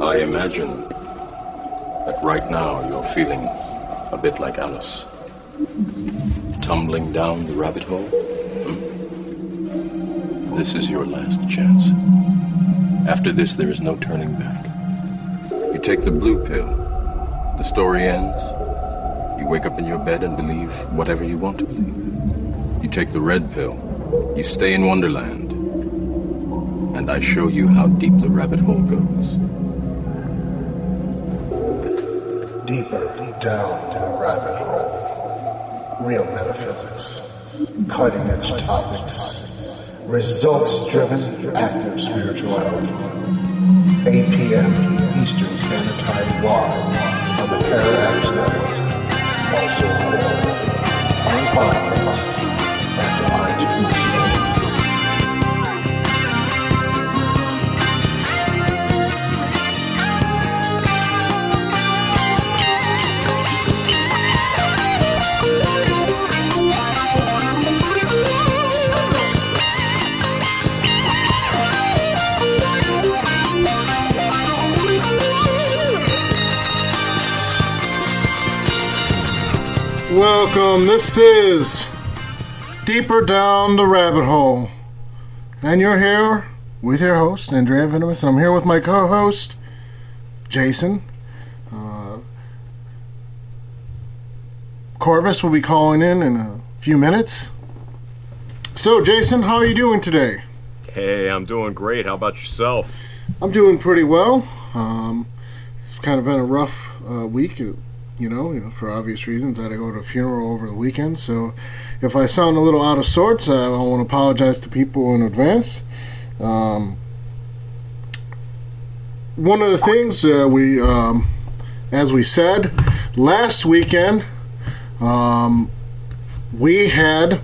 I imagine that right now you're feeling a bit like Alice. Tumbling down the rabbit hole? Hmm? This is your last chance. After this, there is no turning back. You take the blue pill. The story ends. You wake up in your bed and believe whatever you want to believe. You take the red pill. You stay in Wonderland. And I show you how deep the rabbit hole goes. Deeper down the rabbit hole. Real metaphysics. Cutting edge topics. Results driven active spirituality. 8 p.m. Eastern Standard Time live on the Parallax Network. Also available on podcast and iTunes Welcome. This is Deeper Down the Rabbit Hole. And you're here with your host, Andrieh Vitimus, and I'm here with my co host, Jason. Uh, Corvis will be calling in in a few minutes. So, Jason, how are you doing today? Hey, I'm doing great. How about yourself? I'm doing pretty well. Um, it's kind of been a rough uh, week, you know, for obvious reasons. I had to go to a funeral over the weekend, so if I sound a little out of sorts, I want to apologize to people in advance. Um, one of the things uh, we, um, as we said last weekend, um, we had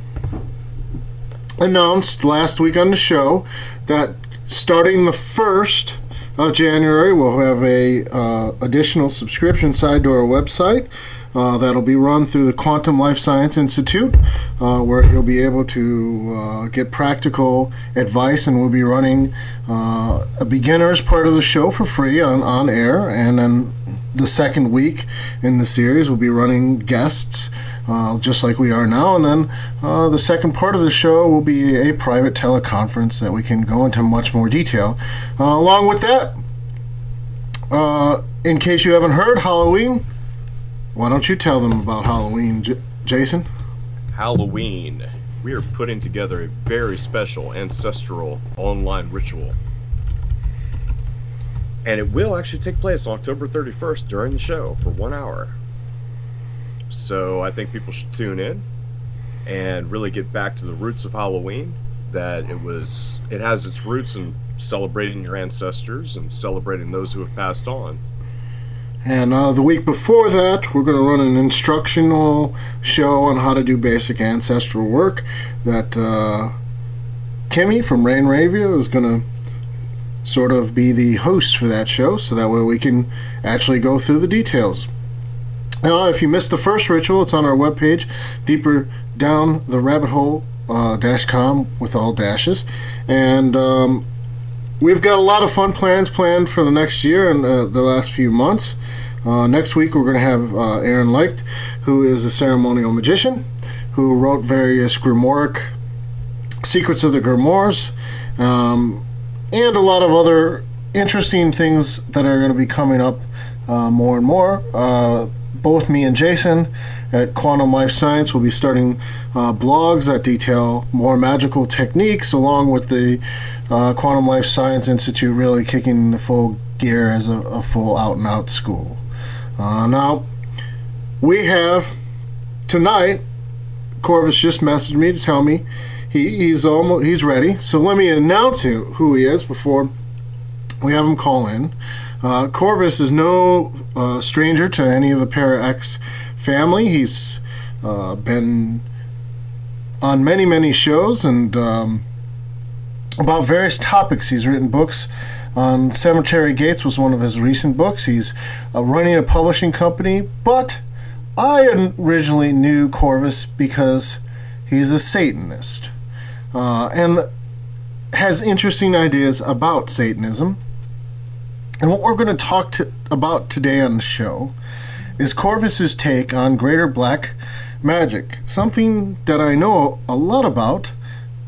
announced last week on the show that starting the first of January, we'll have a uh, additional subscription side to our website. Uh, that'll be run through the Quantum Life Science Institute, uh, where you'll be able to uh, get practical advice, and we'll be running uh, a beginner's part of the show for free on, on air, and then the second week in the series, we'll be running guests. Uh, just like we are now. And then uh, the second part of the show will be a private teleconference that we can go into much more detail. Uh, along with that, uh, in case you haven't heard, Halloween, why don't you tell them about Halloween, J- Jason? Halloween. We are putting together a very special ancestral online ritual. And it will actually take place on October 31st during the show for one hour. So I think people should tune in and really get back to the roots of Halloween. That it was, it has its roots in celebrating your ancestors and celebrating those who have passed on. And uh, the week before that, we're going to run an instructional show on how to do basic ancestral work. That uh, Kimmy from Rain Ravia is going to sort of be the host for that show, so that way we can actually go through the details. Now, if you missed the first ritual, it's on our webpage, deeper down the rabbit hole uh, dash com with all dashes, and um, we've got a lot of fun plans planned for the next year and uh, the last few months. Uh, next week, we're going to have uh, Aaron Leitch, who is a ceremonial magician who wrote various grimoire secrets of the grimoires, um, and a lot of other interesting things that are going to be coming up uh, more and more. Uh, both me and Jason at Quantum Life Science will be starting uh, blogs that detail more magical techniques, along with the uh, Quantum Life Science Institute really kicking the full gear as a, a full out and out school. Uh, now, we have tonight. Corvis just messaged me to tell me he, he's almost he's ready. So let me announce him who he is before we have him call in. Uh, Corvis is no uh, stranger to any of the Para X family. He's uh, been on many, many shows and um, about various topics. He's written books on Cemetery Gates was one of his recent books. He's uh, running a publishing company, but I originally knew Corvis because he's a Satanist uh, and has interesting ideas about Satanism. And what we're going to talk about today on the show is Corvis's take on Greater Black Magic, something that I know a lot about.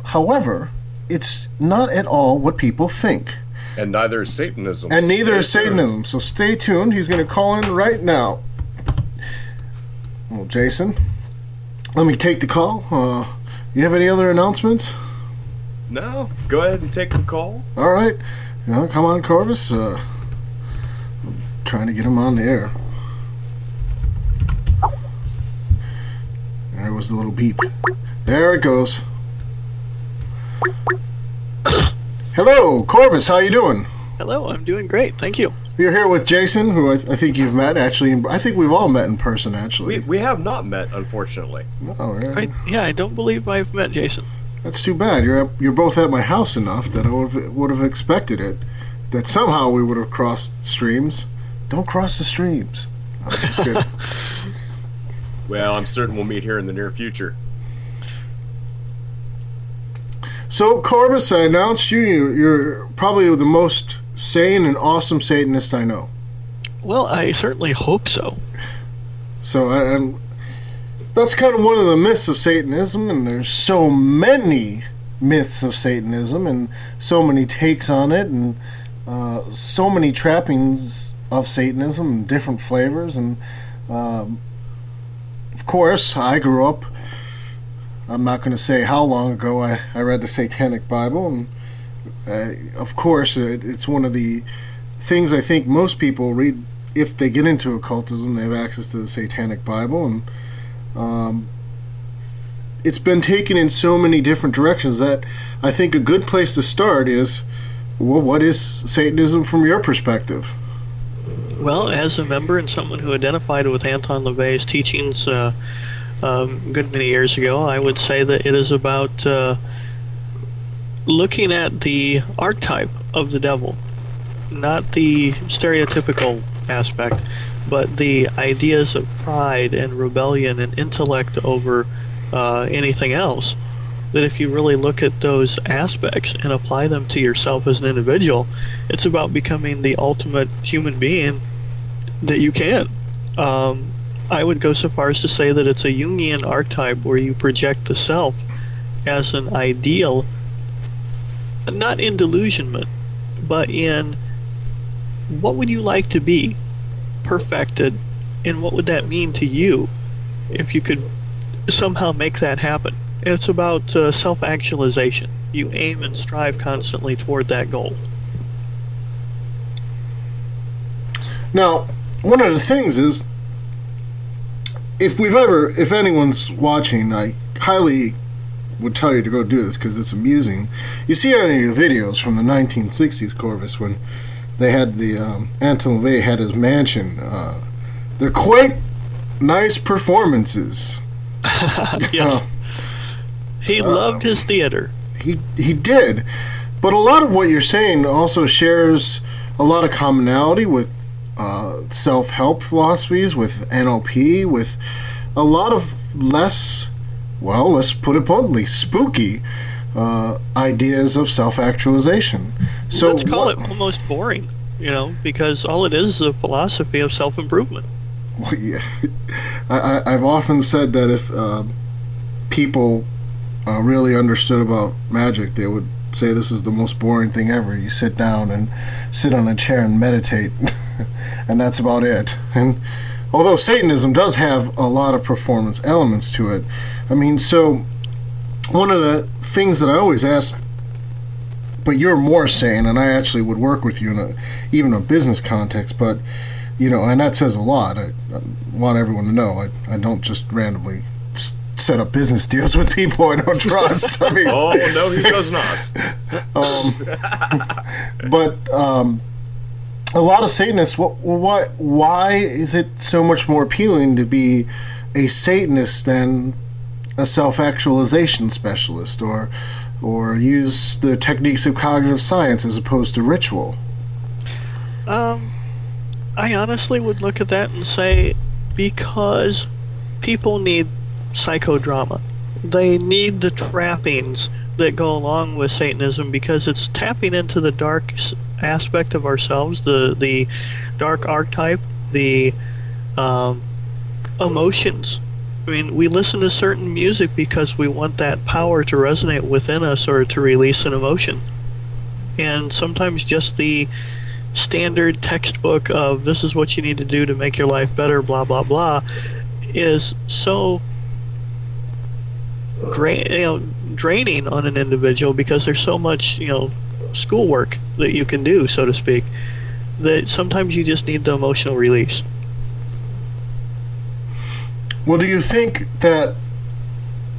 However, it's not at all what people think. And neither is Satanism. And neither Stay is tuned. Satanism. So stay tuned. He's going to call in right now. Well, Jason, let me take the call. Uh, you have any other announcements? No, go ahead and take the call. All right. Yeah, come on, Corvis. Uh, I'm trying to get him on the air. There was the little beep. There it goes. Hello, Corvis. How are you doing? Hello, I'm doing great. Thank you. You're here with Jason, who I, I think you've met. Actually, in- I think we've all met in person. Actually, We, we have not met, unfortunately. oh, yeah. I, yeah, I don't believe I've met Jason. That's too bad. You're at, you're both at my house enough that I would have, would have expected it. That somehow we would have crossed streams. Don't cross the streams. I'm. Well, I'm certain we'll meet here in the near future. So, Corvis, I announced you. You're, probably the most sane and awesome Satanist I know. Well, I certainly hope so. So, I- that's kind of one of the myths of Satanism, and there's so many myths of Satanism, and so many takes on it, and uh, so many trappings of Satanism, and different flavors, and um, of course, I grew up. I'm not going to say how long ago I, I read the Satanic Bible, and uh, of course, it, it's one of the things I think most people read if they get into occultism. They have access to the Satanic Bible, and um, it's been taken in so many different directions that I think a good place to start is, well, what is Satanism from your perspective? Well, as a member and someone who identified with Anton LaVey's teachings uh, um, good many years ago, I would say that it is about uh, looking at the archetype of the devil, not the stereotypical aspect, but the ideas of pride and rebellion and intellect over uh, anything else. That if you really look at those aspects and apply them to yourself as an individual, it's about becoming the ultimate human being that you can. Um, I would go so far as to say that it's a Jungian archetype where you project the self as an ideal, not in delusionment, but in what would you like to be perfected, and what would that mean to you if you could somehow make that happen? It's about uh, self actualization. You aim and strive constantly toward that goal. Now, one of the things is, if we've ever, if anyone's watching, I highly would tell you to go do this because it's amusing. You see on your videos from the 1960s, Corvis, when they had the um, Anton LaVey had his mansion. Uh, they're quite nice performances. yes. Uh, He loved his theater. he he did, but a lot of what you're saying also shares a lot of commonality with uh, self-help philosophies, with NLP, with a lot of less, well, let's put it bluntly, spooky uh, ideas of self-actualization. So Let's call what- it almost boring, you know, because all it is is a philosophy of self improvement. Well, yeah. I, I, I've often said that if uh, people uh, really understood about magic, they would say this is the most boring thing ever. You sit down and sit on a chair and meditate, and that's about it. And although Satanism does have a lot of performance elements to it, I mean, so one of the things that I always ask. But you're more sane, and I actually would work with you in a, even a business context. But you know, and that says a lot. I, I want everyone to know I, I don't just randomly set up business deals with people I don't trust. I mean, Oh, no, he does not. but um, a lot of Satanists, what, what, why is it so much more appealing to be a Satanist than a self-actualization specialist, or or use the techniques of cognitive science as opposed to ritual? Um, I honestly would look at that and say because people need psychodrama. They need the trappings that go along with Satanism because it's tapping into the dark aspect of ourselves, the the dark archetype, the um, emotions. I mean, we listen to certain music because we want that power to resonate within us or to release an emotion. And sometimes just the standard textbook of this is what you need to do to make your life better, blah, blah, blah, is so you know, draining on an individual because there's so much, you know, schoolwork that you can do, so to speak, that sometimes you just need the emotional release. Well, do you think that?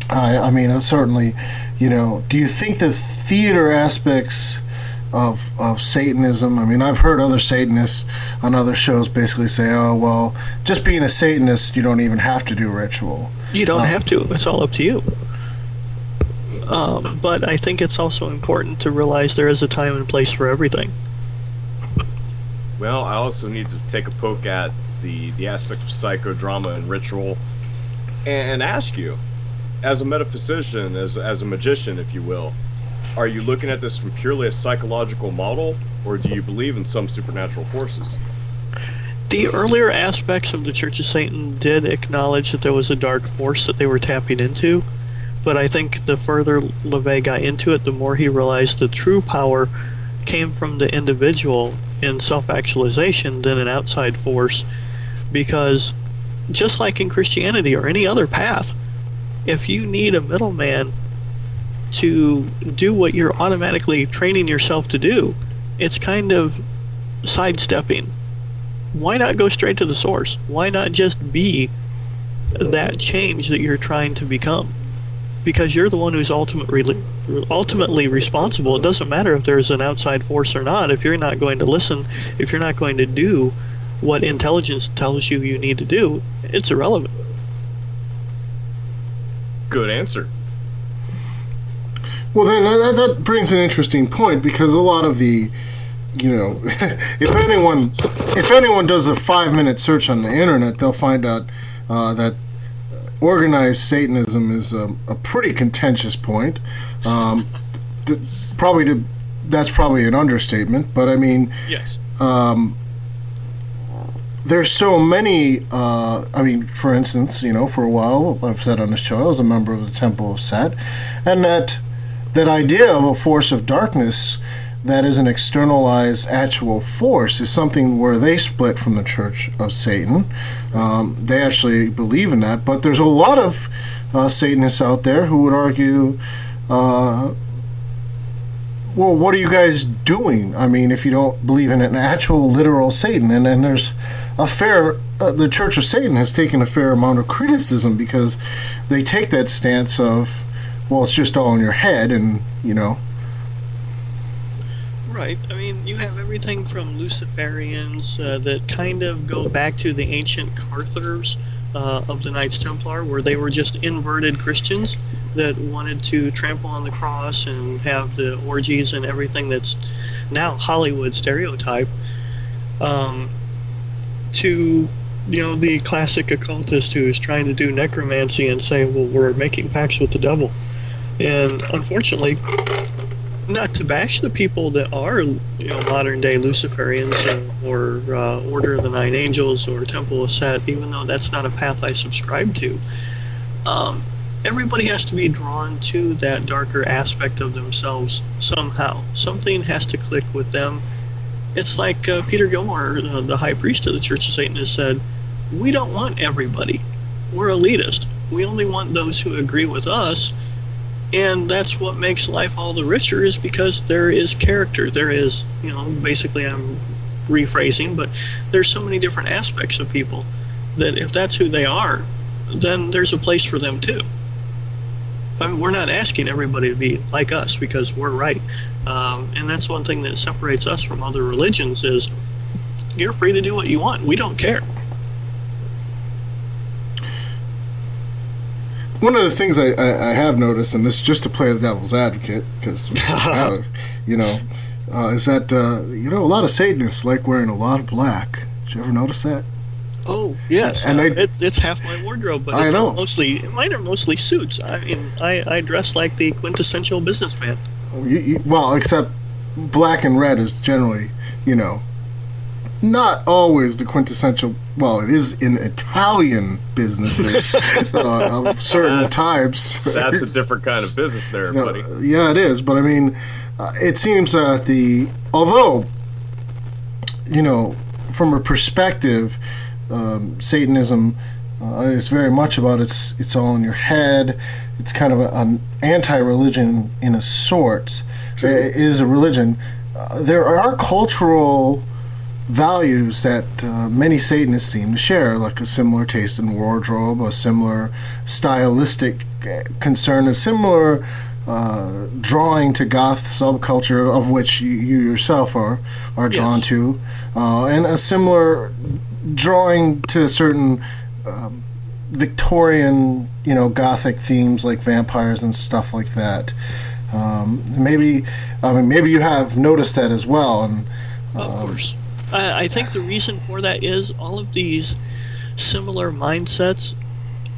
I, I mean, certainly, you know. Do you think the theater aspects of of Satanism? I mean, I've heard other Satanists on other shows basically say, "Oh, well, just being a Satanist, you don't even have to do ritual." You don't have to. It's all up to you. Um, but I think it's also important to realize there is a time and place for everything. Well, I also need to take a poke at the the aspect of psychodrama and ritual, and ask you, as a metaphysician, as as a magician, if you will, are you looking at this from purely a psychological model, or do you believe in some supernatural forces? The earlier aspects of the Church of Satan did acknowledge that there was a dark force that they were tapping into, but I think the further LaVey got into it, the more he realized the true power came from the individual in self actualization than an outside force. Because just like in Christianity or any other path, if you need a middleman to do what you're automatically training yourself to do, it's kind of sidestepping. Why not go straight to the source? Why not just be that change that you're trying to become? Because you're the one who's ultimately ultimately responsible. It doesn't matter if there's an outside force or not. If you're not going to listen, if you're not going to do what intelligence tells you you need to do, it's irrelevant. Good answer. Well, then that, that brings an interesting point because a lot of the, you know, if anyone, if anyone does a five-minute search on the internet, they'll find out uh, that organized Satanism is a, a pretty contentious point. Um, d- probably to, that's probably an understatement, but I mean, Yes. um, there's so many. Uh, I mean, for instance, you know, for a while I've said on this show I was a member of the Temple of Set, and that that idea of a force of darkness that is an externalized actual force is something where they split from the Church of Satan. Um, they actually believe in that, but there's a lot of uh, Satanists out there who would argue. Uh, well, what are you guys doing? I mean, if you don't believe in an actual literal Satan, and then there's a fair, uh, the Church of Satan has taken a fair amount of criticism because they take that stance of, well, it's just all in your head, and you know, Right. I mean, you have everything from Luciferians uh, that kind of go back to the ancient Cathars uh, of the Knights Templar, where they were just inverted Christians that wanted to trample on the cross and have the orgies and everything that's now Hollywood stereotype. Um, to you know the classic occultist who is trying to do necromancy and say, well, we're making pacts with the devil, and unfortunately, not to bash the people that are you know modern day Luciferians or uh, Order of the Nine Angels or Temple of Set, even though that's not a path I subscribe to. Um, everybody has to be drawn to that darker aspect of themselves somehow. Something has to click with them. It's like uh, Peter Gilmore, uh, the high priest of the Church of Satan, has said, "We don't want everybody. We're elitist. We only want those who agree with us." And that's what makes life all the richer is because there is character. There is you know basically i'm rephrasing but there's so many different aspects of people that if that's who they are then there's a place for them too. I mean, we're not asking everybody to be like us because we're right. Um, and that's one thing that separates us from other religions is you're free to do what you want. We don't care one of the things I, I, I have noticed, and this is just to play the devil's advocate, because you know, uh, is that uh, you know a lot of Satanists like wearing a lot of black. Did you ever notice that? Oh yes, And and they- it's it's half my wardrobe, but I know. mostly mine are mostly suits. I mean, I, I dress like the quintessential businessman. You, you, well, except black and red is generally, you know, not always the quintessential. Well, it is in Italian businesses uh, of certain That's- types. That's a different kind of business there, No, buddy. yeah, it is. But I mean, uh, it seems that the although you know, from a perspective, um, Satanism uh, is very much about it's it's all in your head. It's kind of a, an anti-religion in a sort. It is a religion. Uh, there are cultural values that uh, many Satanists seem to share, like a similar taste in wardrobe, a similar stylistic uh, concern, a similar uh, drawing to goth subculture, of which you, you yourself are are drawn Yes. to, uh, and a similar drawing to certain um, Victorian, you know, gothic themes like vampires and stuff like that. Um, maybe, I mean, maybe you have noticed that as well, and Of course. I, I think the reason for that is all of these similar mindsets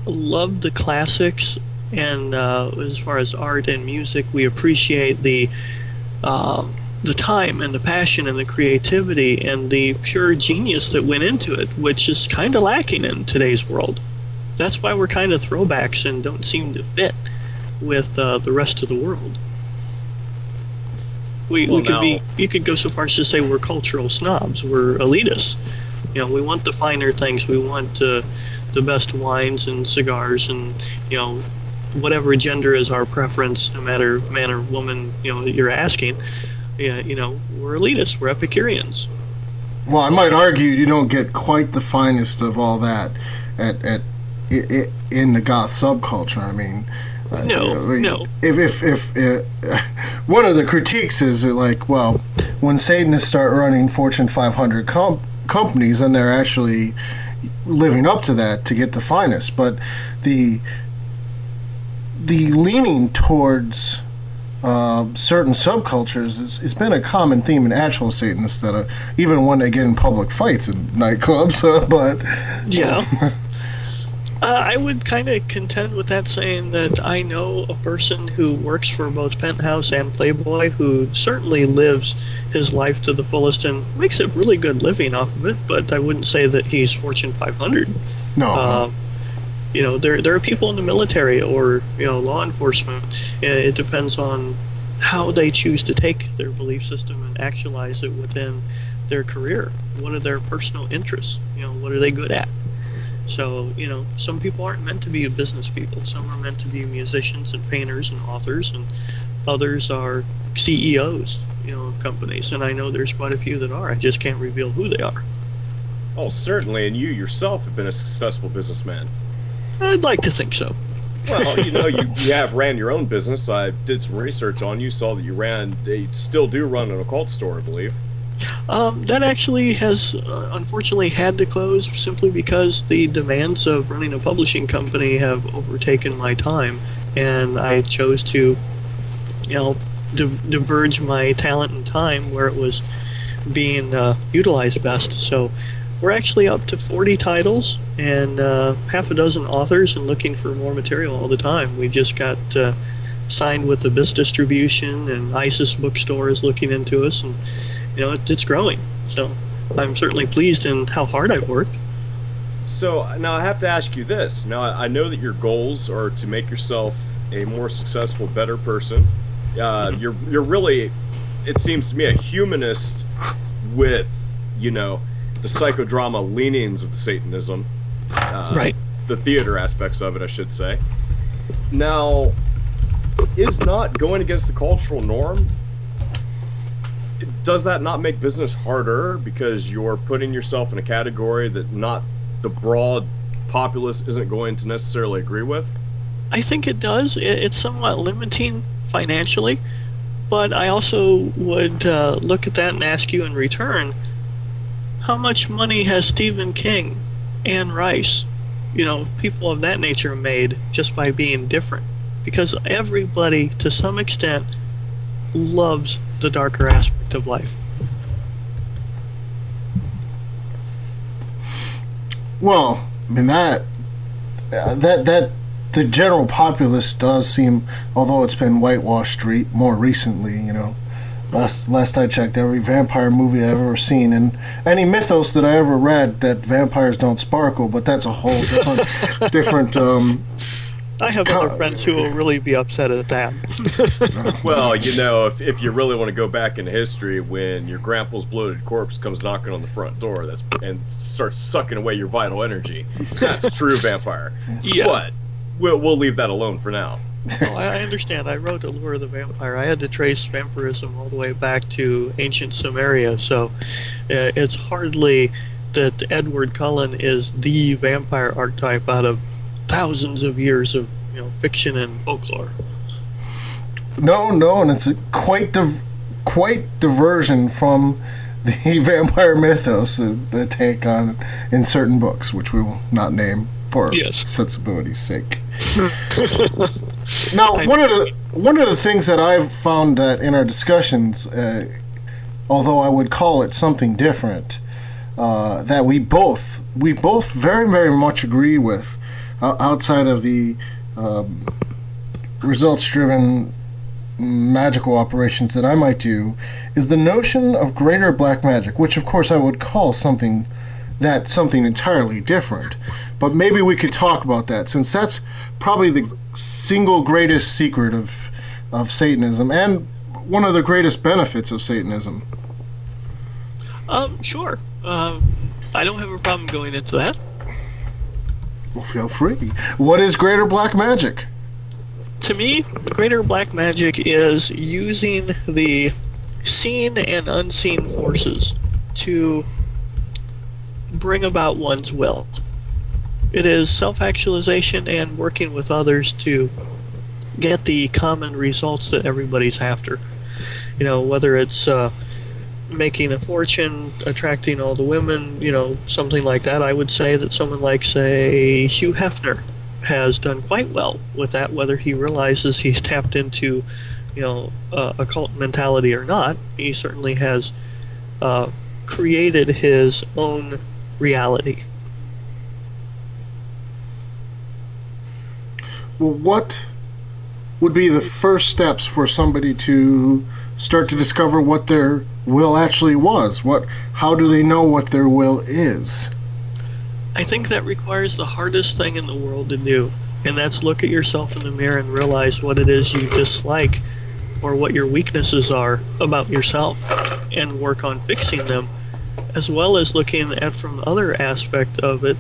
love the classics, and uh, as far as art and music, we appreciate the um, the time and the passion and the creativity and the pure genius that went into it, which is kind of lacking in today's world. That's why we're kind of throwbacks and don't seem to fit with uh, the rest of the world. We, Well, we could be you could go so far as to say we're cultural snobs. We're elitists. You know, we want the finer things. We want uh, the best wines and cigars, and you know, whatever gender is our preference, no matter man or woman. You know, you're asking. Yeah, you know, we're elitists. We're Epicureans. Well, I might argue you don't get quite the finest of all that at at i i in the goth subculture. I mean, No, I mean, no. If if if uh, one of the critiques is that, like, well, when Satanists start running Fortune 500 com- companies, and they're actually living up to that to get the finest, but the the leaning towards uh, certain subcultures has, has been a common theme in actual Satanists that uh, even when they get in public fights in nightclubs, uh, but Yeah. Uh, I would kind of contend with that, saying that I know a person who works for both Penthouse and Playboy who certainly lives his life to the fullest and makes a really good living off of it, but I wouldn't say that he's Fortune 500. no, Uh, you know, there, there are people in the military or, you know, law enforcement. It depends on how they choose to take their belief system and actualize it within their career. What are their personal interests? You know, what are they good at? So, you know, some people aren't meant to be business people. Some are meant to be musicians and painters and authors, and others are CEOs, you know, of companies. And I know there's quite a few that are. I just can't reveal who they are. Oh, certainly, and you yourself have been a successful businessman. I'd like to think so. Well, you know, you, you have ran your own business. I did some research on you, saw that you ran, they still do run an occult store, I believe. Um, that actually has uh, unfortunately had to close simply because the demands of running a publishing company have overtaken my time, and I chose to, you know, di- diverge my talent and time where it was being uh, utilized best. So we're actually up to 40 titles and uh, half a dozen authors and looking for more material all the time. We just got uh, signed with BIS distribution, and ISIS bookstore is looking into us, and you know, it, it's growing. So I'm certainly pleased in how hard I've worked. So now I have to ask you this. Now I I know that your goals are to make yourself a more successful, better person. Uh, you're you're really, it seems to me, a humanist with you know the psychodrama leanings of the Satanism, uh, Right. The theater aspects of it, I should say. Now, is not going against the cultural norm. Does that not make business harder because you're putting yourself in a category that not the broad populace isn't going to necessarily agree with? I think it does. It's somewhat limiting financially, but I also would uh, look at that and ask you in return how much money has Stephen King, Anne Rice, you know, people of that nature made just by being different? Because everybody, to some extent, loves the darker aspect of life. Well, I mean that that that the general populace does seem, although it's been whitewashed re- more recently, you know, Last last I checked, every vampire movie I've ever seen, and any mythos that I ever read that vampires don't sparkle, but that's a whole different different. Um, I have other friends who will really be upset at that. Well, you know, if, if you really want to go back in history, when your grandpa's bloated corpse comes knocking on the front door, that's and starts sucking away your vital energy, that's a true vampire. Yeah. But we'll we'll leave that alone for now. Well, I I understand. I wrote Allure of the Vampire. I had to trace vampirism all the way back to ancient Sumeria, so uh, it's hardly that Edward Cullen is the vampire archetype out of thousands of years of you know fiction and folklore. no, no, and it's a quite div- quite diversion from the vampire mythos that they take on in certain books, which we will not name for Yes. sensibility's sake. now, one of the one of the things that I've found that in our discussions, uh, although I would call it something different, uh, that we both we both very very much agree with, uh, outside of the um, results driven magical operations that I might do, is the notion of greater black magic, which of course I would call something that something entirely different. But maybe we could talk about that since that's probably the single greatest secret of of Satanism and one of the greatest benefits of Satanism. Um, sure. Um, I don't have a problem going into that. Well, feel free. What is greater black magic? To me, greater black magic is using the seen and unseen forces to bring about one's will. It is self actualization and working with others to get the common results that everybody's after. You know, whether it's uh, making a fortune, attracting all the women, you know, something like that. I would say that someone like, say, Hugh Hefner has done quite well with that, whether he realizes he's tapped into, you know, uh, occult mentality or not. He certainly has uh, created his own reality. Well, what would be the first steps for somebody to start to discover what their will actually was? What how do they know what their will is? I think that requires the hardest thing in the world to do, and that's look at yourself in the mirror and realize what it is you dislike or what your weaknesses are about yourself and work on fixing them, as well as looking at from other aspect of it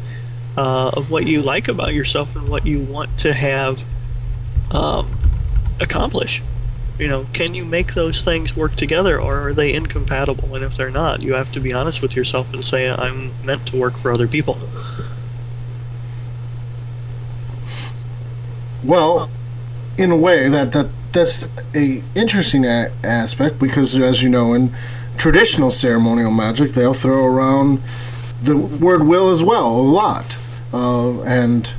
uh, of what you like about yourself and what you want to have um, accomplish. You know, can you make those things work together or are they incompatible? And if they're not, you have to be honest with yourself and say, I'm meant to work for other people. Well, in a way that that that's a interesting a- aspect because, as you know, in traditional ceremonial magic, they'll throw around the word will as well a lot, uh, and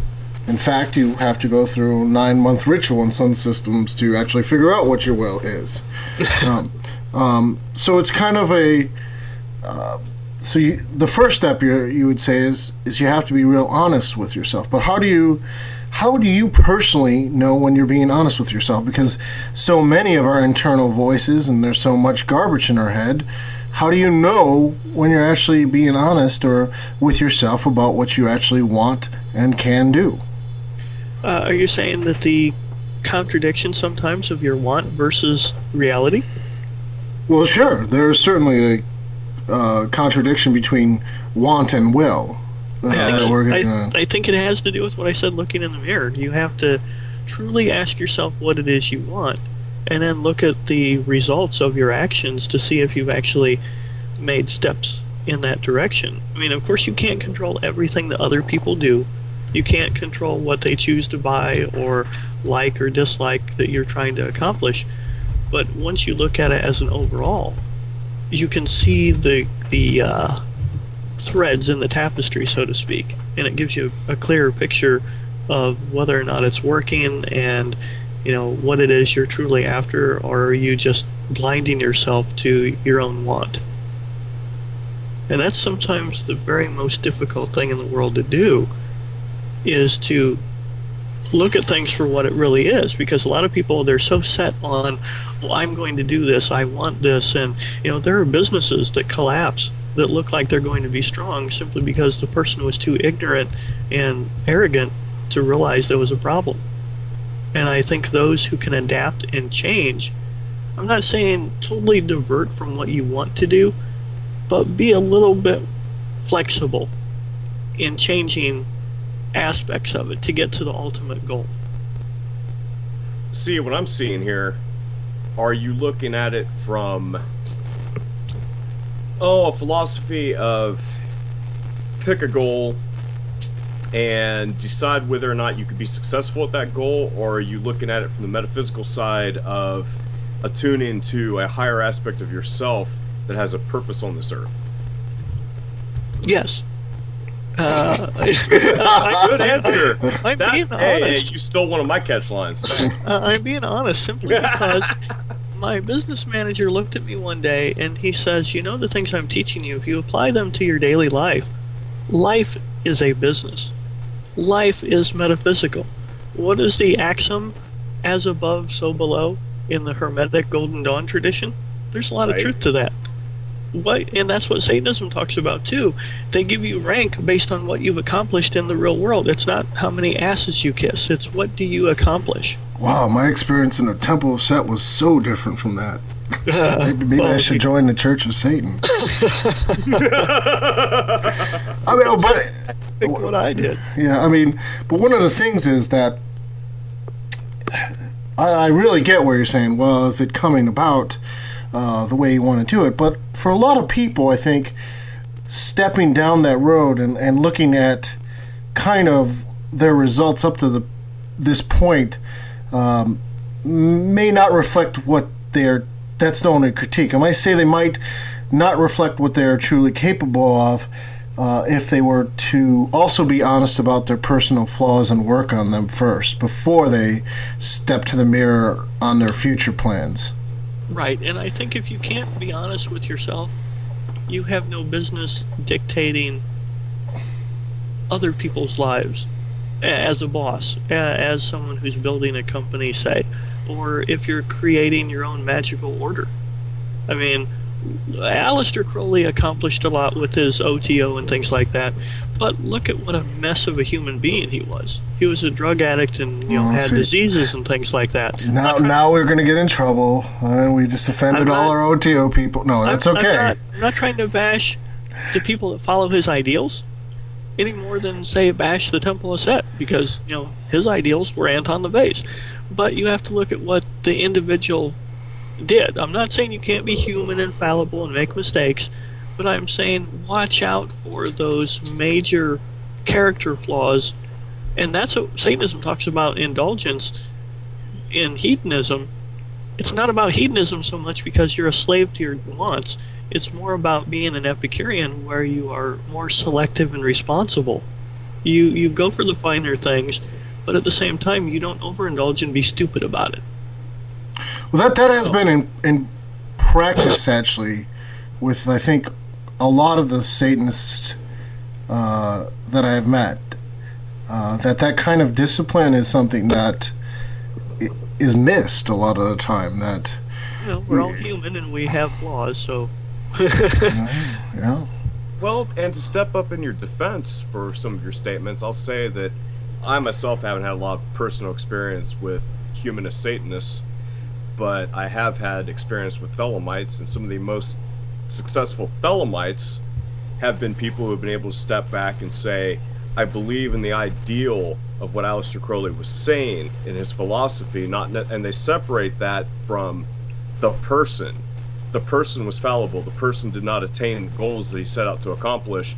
in fact, you have to go through a nine-month ritual in some systems to actually figure out what your will is. um, um, so it's kind of a uh, so you, the first step you you would say is is you have to be real honest with yourself. But how do you how do you personally know when you're being honest with yourself? Because so many of our internal voices and there's so much garbage in our head. How do you know when you're actually being honest or with yourself about what you actually want and can do? Uh, are you saying that the contradiction sometimes of your want versus reality? Well, sure. There's certainly a uh, contradiction between want and will. Uh, I think, I, I think it has to do with what I said looking in the mirror. You have to truly ask yourself what it is you want and then look at the results of your actions to see if you've actually made steps in that direction. I mean, of course, you can't control everything that other people do. You can't control what they choose to buy or like or dislike that you're trying to accomplish. But once you look at it as an overall, you can see the the uh, threads in the tapestry, so to speak, and it gives you a clearer picture of whether or not it's working and you know what it is you're truly after, or are you just blinding yourself to your own want? And that's sometimes the very most difficult thing in the world to do is to look at things for what it really is because a lot of people they're so set on well i'm going to do this i want this and you know there are businesses that collapse that look like they're going to be strong simply because the person was too ignorant and arrogant to realize there was a problem. And i think those who can adapt and change i'm not saying totally divert from what you want to do but be a little bit flexible in changing aspects of it to get to the ultimate goal. See, what I'm seeing here, are you looking at it from, oh, a philosophy of pick a goal and decide whether or not you could be successful at that goal, or are you looking at it from the metaphysical side of attuning to a higher aspect of yourself that has a purpose on this earth? Yes. Uh, Good answer. I'm That- being hey, honest. you stole one of my catch lines. Uh, I'm being honest simply because my business manager looked at me one day and he says, You know, the things I'm teaching you, if you apply them to your daily life, life is a business. Life is metaphysical. What is the axiom, as above, so below, in the Hermetic Golden Dawn tradition? There's a lot Right. of truth to that. What, and that's what Satanism talks about too. They give you rank based on what you've accomplished in the real world. It's not how many asses you kiss. It's what do you accomplish. Wow, my experience in the Temple of Set was so different from that. Maybe, maybe I should join the Church of Satan. I mean, but think what I did. Yeah, I mean, but one of the things is that I, I really get where you're saying. Well, is it coming about uh, the way you want to do it? But for a lot of people, I think stepping down that road and, and looking at kind of their results up to the this point um, may not reflect what they're. That's the only critique. I might say they might not reflect what they're truly capable of uh, if they were to also be honest about their personal flaws and work on them first before they step to the mirror on their future plans. Right, and I think if you can't be honest with yourself, you have no business dictating other people's lives as a boss, as someone who's building a company, say, or if you're creating your own magical order. I mean, Aleister Crowley accomplished a lot with his OTO and things like that, but look at what a mess of a human being he was. He was a drug addict and you know Oh, had see. diseases and things like that. Now, now we're going to get in trouble. Uh, we just offended I'm all our OTO people. No, that's I'm, okay. I'm not, I'm not trying to bash the people that follow his ideals any more than say bash the Temple of Set because you know his ideals were Anton the LaVey's. But you have to look at what the individual did. I'm not saying you can't be human and fallible and make mistakes, but I'm saying watch out for those major character flaws. And that's what Satanism talks about indulgence in hedonism. It's not about hedonism so much because you're a slave to your wants. It's more about being an Epicurean where you are more selective and responsible. You you go for the finer things, but at the same time you don't overindulge and be stupid about it. Well, that that has been in in practice actually, with I think a lot of the Satanists uh, that I have met. Uh, that that kind of discipline is something that is missed a lot of the time. That You know, we're all human and we have flaws, so yeah, Well, and to step up in your defense for some of your statements, I'll say that I myself haven't had a lot of personal experience with humanist Satanists, but I have had experience with Thelemites, and some of the most successful Thelemites have been people who have been able to step back and say, I believe in the ideal of what Aleister Crowley was saying in his philosophy, not and they separate that from the person. The person was fallible. The person did not attain the goals that he set out to accomplish,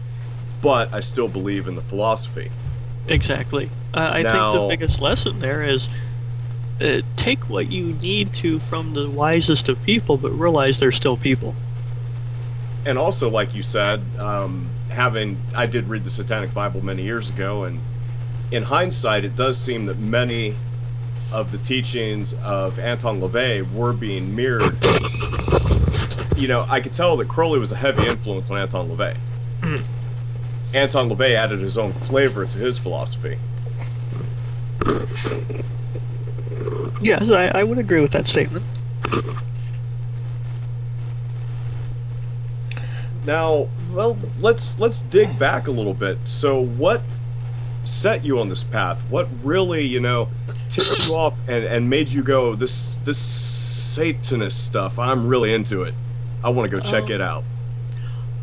but I still believe in the philosophy. exactly. Uh, I think the biggest lesson there is uh, take what you need to from the wisest of people, but realize they're still people. And also like you said um, having i did read the satanic bible many years ago and in hindsight it does seem that many of the teachings of anton lavey were being mirrored. You know i could tell that crowley was a heavy influence on anton lavey. Anton lavey added his own flavor to his philosophy. Yes, I, I would agree with that statement. Now, well, let's let's dig back a little bit. So, what set you on this path? What really, you know, tipped you off and, and made you go this this Satanist stuff? I'm really into it. I want to go check Um, it out.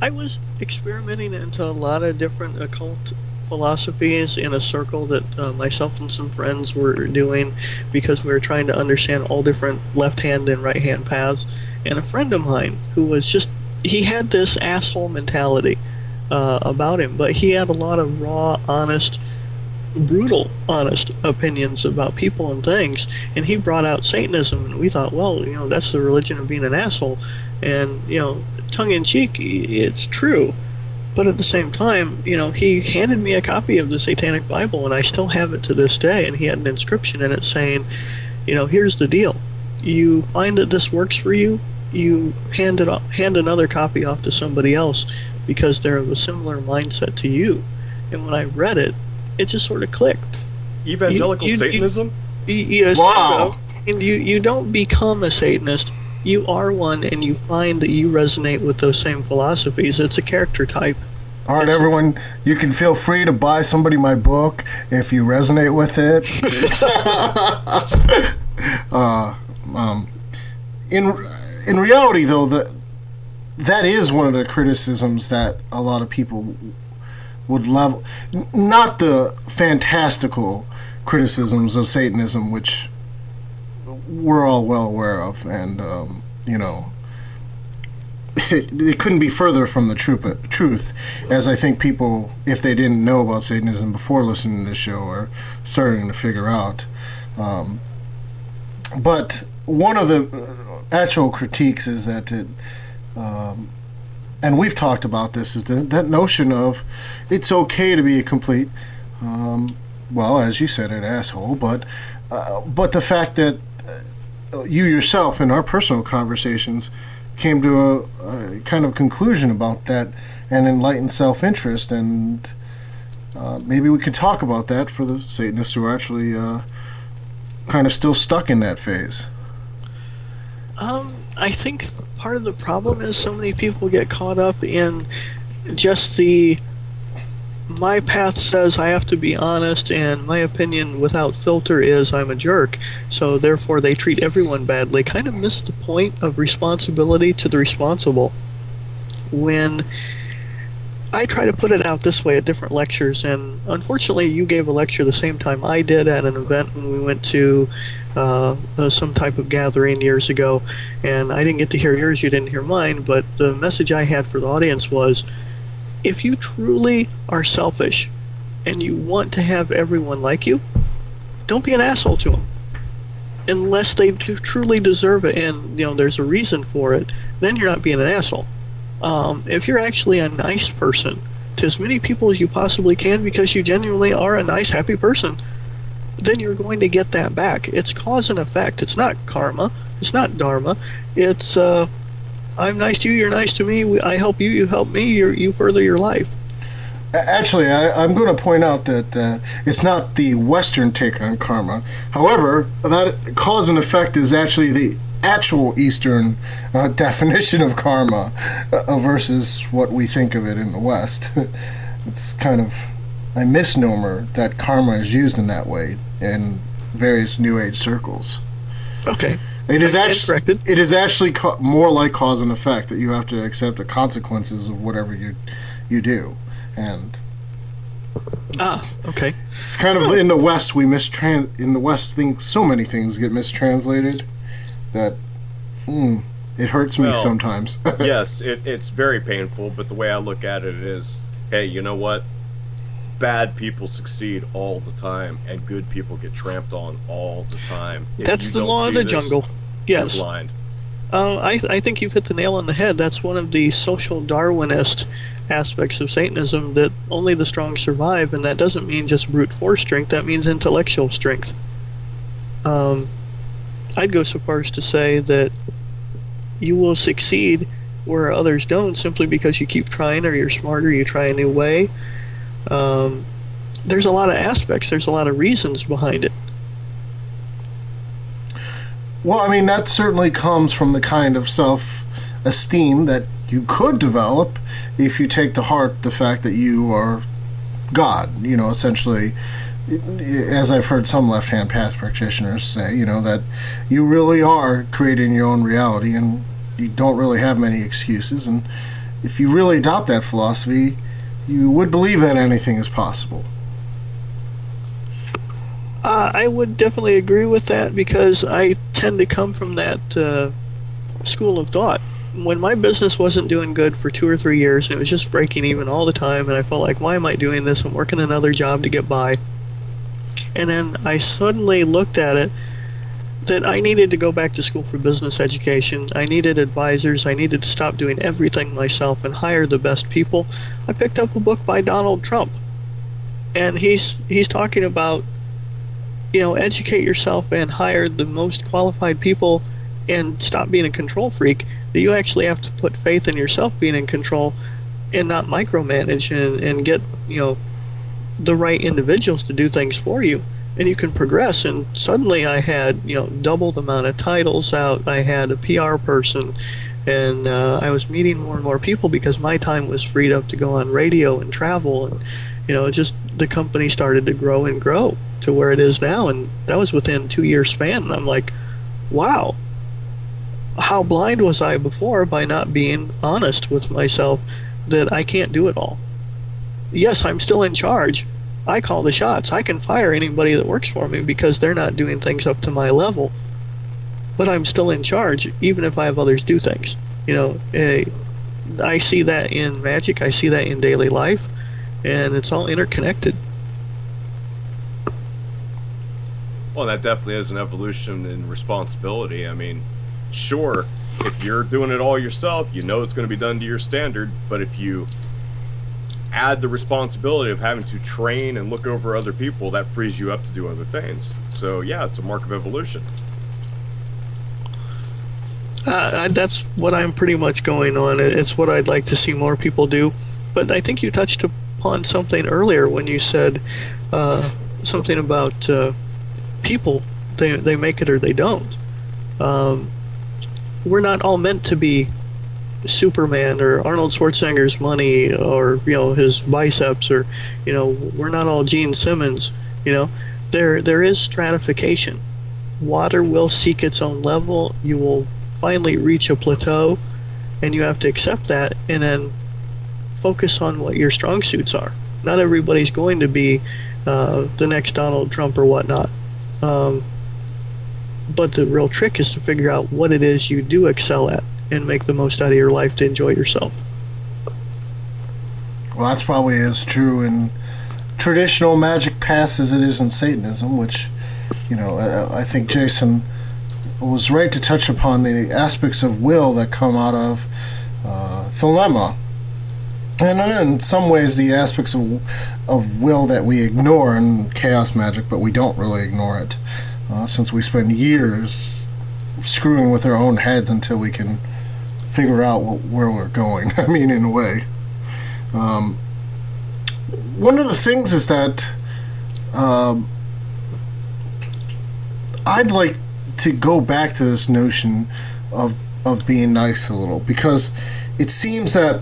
I was experimenting into a lot of different occult philosophies in a circle that uh, myself and some friends were doing because we were trying to understand all different left hand and right hand paths. And a friend of mine who was just, he had this asshole mentality uh, about him, but he had a lot of raw, honest, brutal, honest opinions about people and things. And he brought out Satanism, and we thought, well, you know, that's the religion of being an asshole. And, you know, tongue in cheek, it's true. But at the same time, you know, he handed me a copy of the Satanic Bible, and I still have it to this day. And he had an inscription in it saying, you know, here's the deal: you find that this works for you, you hand it off, hand another copy off to somebody else because they're of a similar mindset to you. And when I read it, it just sort of clicked. Evangelical you- you- Satanism? Y- Yes, Wow. And you you don't become a Satanist. You are one, and you find that you resonate with those same philosophies. It's a character type. All right, everyone, you can feel free to buy somebody my book if you resonate with it. uh, um, in in reality, though, the that is one of the criticisms that a lot of people would level. n- Not the fantastical criticisms of Satanism, which we're all well aware of, and um, you know, it, it couldn't be further from the truth, truth, as I think people, if they didn't know about Satanism before listening to the show, are starting to figure out. Um, but one of the actual critiques is that it, um, and we've talked about this, is that, that notion of it's okay to be a complete, um, well, as you said, an asshole, but uh, but the fact that uh, you yourself in our personal conversations came to a, a kind of conclusion about that and enlightened self-interest and uh, maybe we could talk about that for the satanists who are actually uh, kind of still stuck in that phase Um, I think part of the problem is so many people get caught up in just the my path says I have to be honest, and my opinion without filter is I'm a jerk. So therefore, they treat everyone badly. Kind of miss the point of responsibility to the responsible. When I try to put it out this way at different lectures, and unfortunately, you gave a lecture the same time I did at an event when we went to uh, uh, some type of gathering years ago, and I didn't get to hear yours, you didn't hear mine, but the message I had for the audience was if you truly are selfish and you want to have everyone like you, don't be an asshole to them. Unless they truly deserve it and you know there's a reason for it, then you're not being an asshole. Um, if you're actually a nice person to as many people as you possibly can because you genuinely are a nice, happy person, then you're going to get that back. It's cause and effect. It's not karma. It's not dharma. It's uh, I'm nice to you. You're nice to me. I help you. You help me. you you further your life. Actually, I, I'm going to point out that uh, it's not the Western take on karma. However, that cause and effect is actually the actual Eastern uh, definition of karma uh, versus what we think of it in the West. it's kind of a misnomer that karma is used in that way in various New Age circles. Okay. It is actually it is actually ca- more like cause and effect that you have to accept the consequences of whatever you you do, and Ah. Okay. it's kind of in the West we mistran in the West things so many things get mistranslated that mm, it hurts me Well, sometimes. yes, it, it's very painful, but the way I look at it is hey, you know what? Bad people succeed all the time, and good people get tramped on all the time. If That's the law of the this, jungle. Yes. blind. Uh, I, I think you've hit the nail on the head. That's one of the social Darwinist aspects of Satanism that only the strong survive, and that doesn't mean just brute force strength, that means intellectual strength. Um, I'd go so far as to say that you will succeed where others don't simply because you keep trying or you're smarter, you try a new way. Um, there's a lot of aspects, there's a lot of reasons behind it. Well, I mean, that certainly comes from the kind of self esteem that you could develop if you take to heart the fact that you are God. You know, essentially, as I've heard some left hand path practitioners say, you know, that you really are creating your own reality and you don't really have many excuses. And if you really adopt that philosophy, you would believe that anything is possible. Uh, I would definitely agree with that because I tend to come from that uh, school of thought. When my business wasn't doing good for two or three years and it was just breaking even all the time, and I felt like, why am I doing this? I'm working another job to get by. And then I suddenly looked at it that I needed to go back to school for business education. I needed advisors. I needed to stop doing everything myself and hire the best people. I picked up a book by Donald Trump, and he's he's talking about you know, educate yourself and hire the most qualified people and stop being a control freak, that you actually have to put faith in yourself being in control and not micromanage and, and get, you know, the right individuals to do things for you. And you can progress. And suddenly I had, you know, double the amount of titles out. I had a PR person and uh, I was meeting more and more people because my time was freed up to go on radio and travel. And, you know, just the company started to grow and grow to where it is now, and that was within two year span. And I'm like, wow, how blind was I before by not being honest with myself that I can't do it all? Yes, I'm still in charge. I call the shots. I can fire anybody that works for me because they're not doing things up to my level. But I'm still in charge, even if I have others do things. You know, eh, I see that in magic. I see that in daily life, and it's all interconnected. Well, that definitely is an evolution in responsibility. I mean, sure, if you're doing it all yourself, you know it's going to be done to your standard. But if you add the responsibility of having to train and look over other people, that frees you up to do other things. So, yeah, it's a mark of evolution. Uh, that's what I'm pretty much going on. It's what I'd like to see more people do. But I think you touched upon something earlier when you said uh, something about. Uh, people. They, they make it or they don't. Um, we're not all meant to be Superman or Arnold Schwarzenegger's money or you know his biceps or you know we're not all Gene Simmons. You know there there is stratification. Water will seek its own level. You will finally reach a plateau, and you have to accept that and then focus on what your strong suits are. Not everybody's going to be uh, the next Donald Trump or whatnot. Um, but the real trick is to figure out what it is you do excel at and make the most out of your life to enjoy yourself. Well, that's probably as true in traditional magic paths as it is in Satanism, which, you know, I, think Jason was right to touch upon the aspects of will that come out of uh, Thelema. And in some ways, the aspects of of will that we ignore in chaos magic, but we don't really ignore it, uh, since we spend years screwing with our own heads until we can figure out what, where we're going. I mean, in a way. Um, one of the things is that um, I'd like to go back to this notion of of being nice a little because it seems that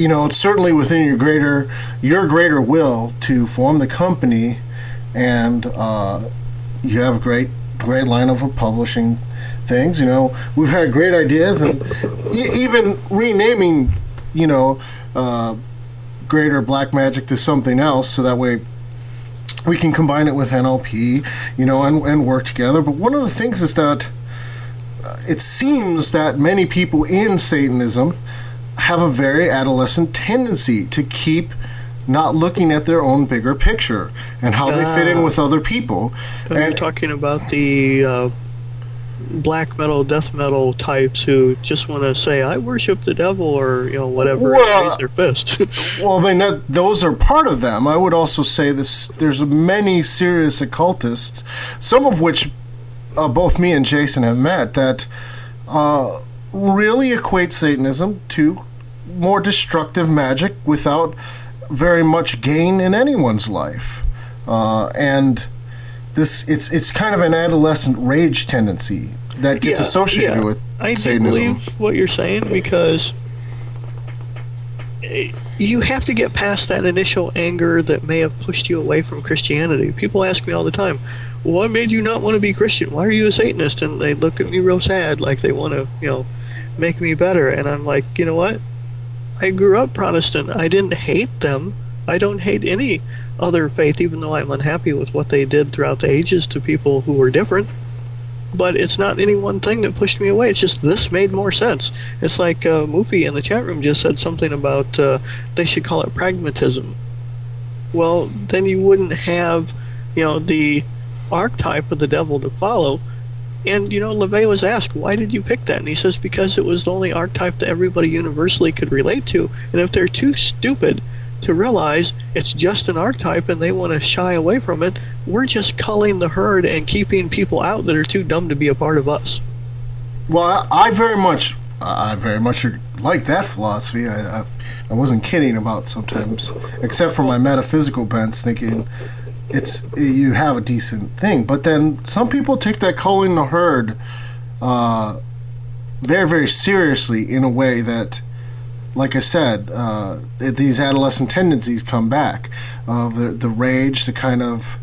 you know, it's certainly within your greater your greater will to form the company, and uh, you have a great great line of publishing things. You know, we've had great ideas, and e- even renaming, you know, uh, Greater Black Magic to something else, so that way we can combine it with NLP, you know, and, and work together. But one of the things is that uh, it seems that many people in Satanism have a very adolescent tendency to keep not looking at their own bigger picture and how they fit in ah. with other people. And you're talking about the uh, black metal, death metal types who just want to say, "I worship the devil" or you know whatever, well, raise their fist. well, I mean, that, those are part of them. I would also say this: there's many serious occultists, some of which uh, both me and Jason have met that. Uh, really equate Satanism to more destructive magic without very much gain in anyone's life, uh, and this it's it's kind of an adolescent rage tendency that gets Yeah, associated yeah. with I do Satanism. believe what you're saying because eh, you have to get past that initial anger that may have pushed you away from Christianity. People ask me all the time, "What made you not want to be Christian? Why are you a Satanist?" And they look at me real sad, like they want to, you know, make me better. And I'm like, you know what? I grew up Protestant. I didn't hate them. I don't hate any other faith, even though I'm unhappy with what they did throughout the ages to people who were different but it's not any one thing that pushed me away. It's just this made more sense. It's like uh, Moofy in the chat room just said something about uh, they should call it pragmatism. Well, then you wouldn't have, you know, the archetype of the devil to follow. And you know, LaVey was asked, "Why did you pick that?" And he says, "Because it was the only archetype that everybody universally could relate to. And if they're too stupid to realize it's just an archetype and they want to shy away from it, we're just culling the herd and keeping people out that are too dumb to be a part of us." Well, I, very much, I very much like that philosophy. I, I, I wasn't kidding about sometimes, except for my metaphysical bents, thinking it's you have a decent thing. But then some people take that culling the herd uh, very, very seriously in a way that, like I said, uh, it- these adolescent tendencies come back. Uh, the the rage, the kind of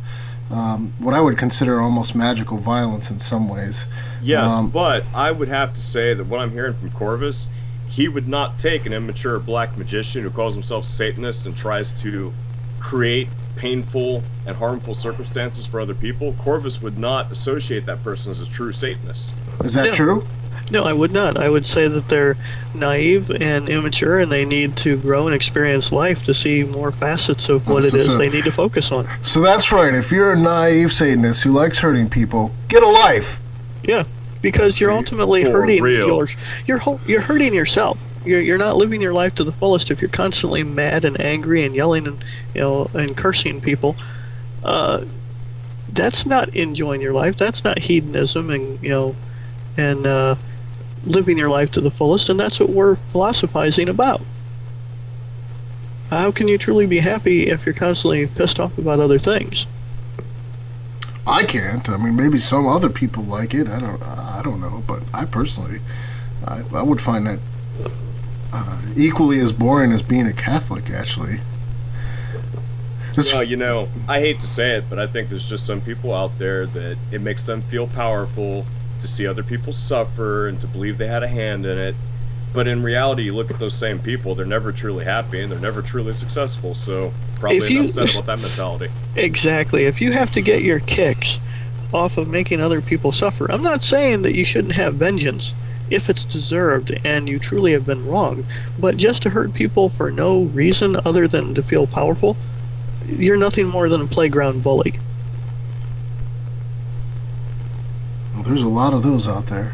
um, what I would consider almost magical violence in some ways. Yes, Um, but I would have to say that what I'm hearing from Corvis, he would not take an immature black magician who calls himself Satanist and tries to create painful and harmful circumstances for other people. Corvis would not associate that person as a true Satanist. Is that No. true? No, I would not. I would say that they're naive and immature, and they need to grow and experience life to see more facets of what it So- is they need to focus on. So that's right. If you're a naive Satanist who likes hurting people, get a life. Yeah, because you're ultimately For hurting real. your you're you're hurting yourself. You're, you're not living your life to the fullest if you're constantly mad and angry and yelling and you know and cursing people. Uh, that's not enjoying your life. That's not hedonism and you know and uh, living your life to the fullest. And that's what we're philosophizing about. How can you truly be happy if you're constantly pissed off about other things? I can't. I mean, maybe some other people like it. I don't. I don't know. But I personally, I, I would find that uh, equally as boring as being a Catholic. Actually, this, Well, you know, I hate to say it, but I think there's just some people out there that it makes them feel powerful to see other people suffer and to believe they had a hand in it. But in reality, you look at those same people, they're never truly happy and they're never truly successful. So, probably If you- enough said about that mentality. Exactly. If you have to get your kicks off of making other people suffer, I'm not saying that you shouldn't have vengeance if it's deserved and you truly have been wrong, but just to hurt people for no reason other than to feel powerful, you're nothing more than a playground bully. well, there's a lot of those out there.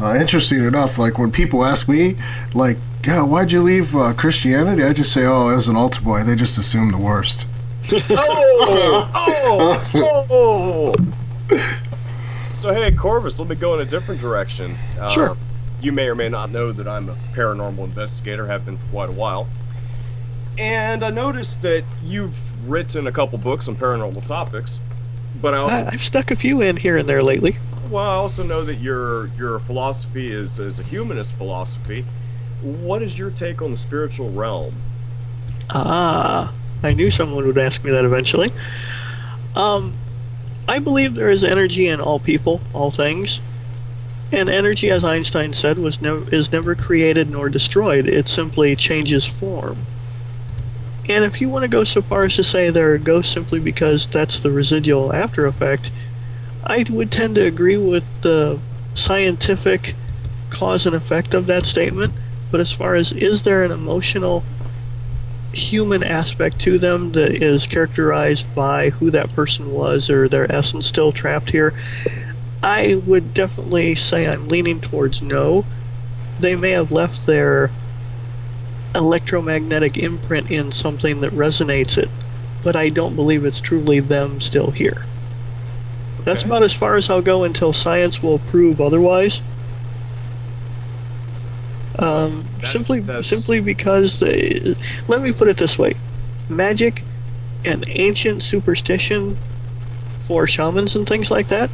Uh, interesting enough, like when people ask me, like, "Yeah, why'd you leave uh, Christianity?" I just say, "Oh, as an altar boy, they just assume the worst." oh, oh, oh. So hey, Corvis, let me go in a different direction. Uh, Sure. You may or may not know that I'm a paranormal investigator, have been for quite a while. And I noticed that you've written a couple books on paranormal topics, but I also, I, I've stuck a few in here and there lately. Well, I also know that your your philosophy is is a humanist philosophy. What is your take on the spiritual realm? Ah, I knew someone would ask me that eventually. Um, I believe there is energy in all people, all things. And energy, as Einstein said, was never is never created nor destroyed. It simply changes form. And if you want to go so far as to say there are ghosts simply because that's the residual after effect, I would tend to agree with the scientific cause and effect of that statement. But as far as is there an emotional human aspect to them that is characterized by who that person was or their essence still trapped here, I would definitely say I'm leaning towards no. They may have left their electromagnetic imprint in something that resonates it, but I don't believe it's truly them still here. That's about as far as I'll go until science will prove otherwise. Um, That's- simply, that's- simply because they, let me put it this way: magic and ancient superstition for shamans and things like that,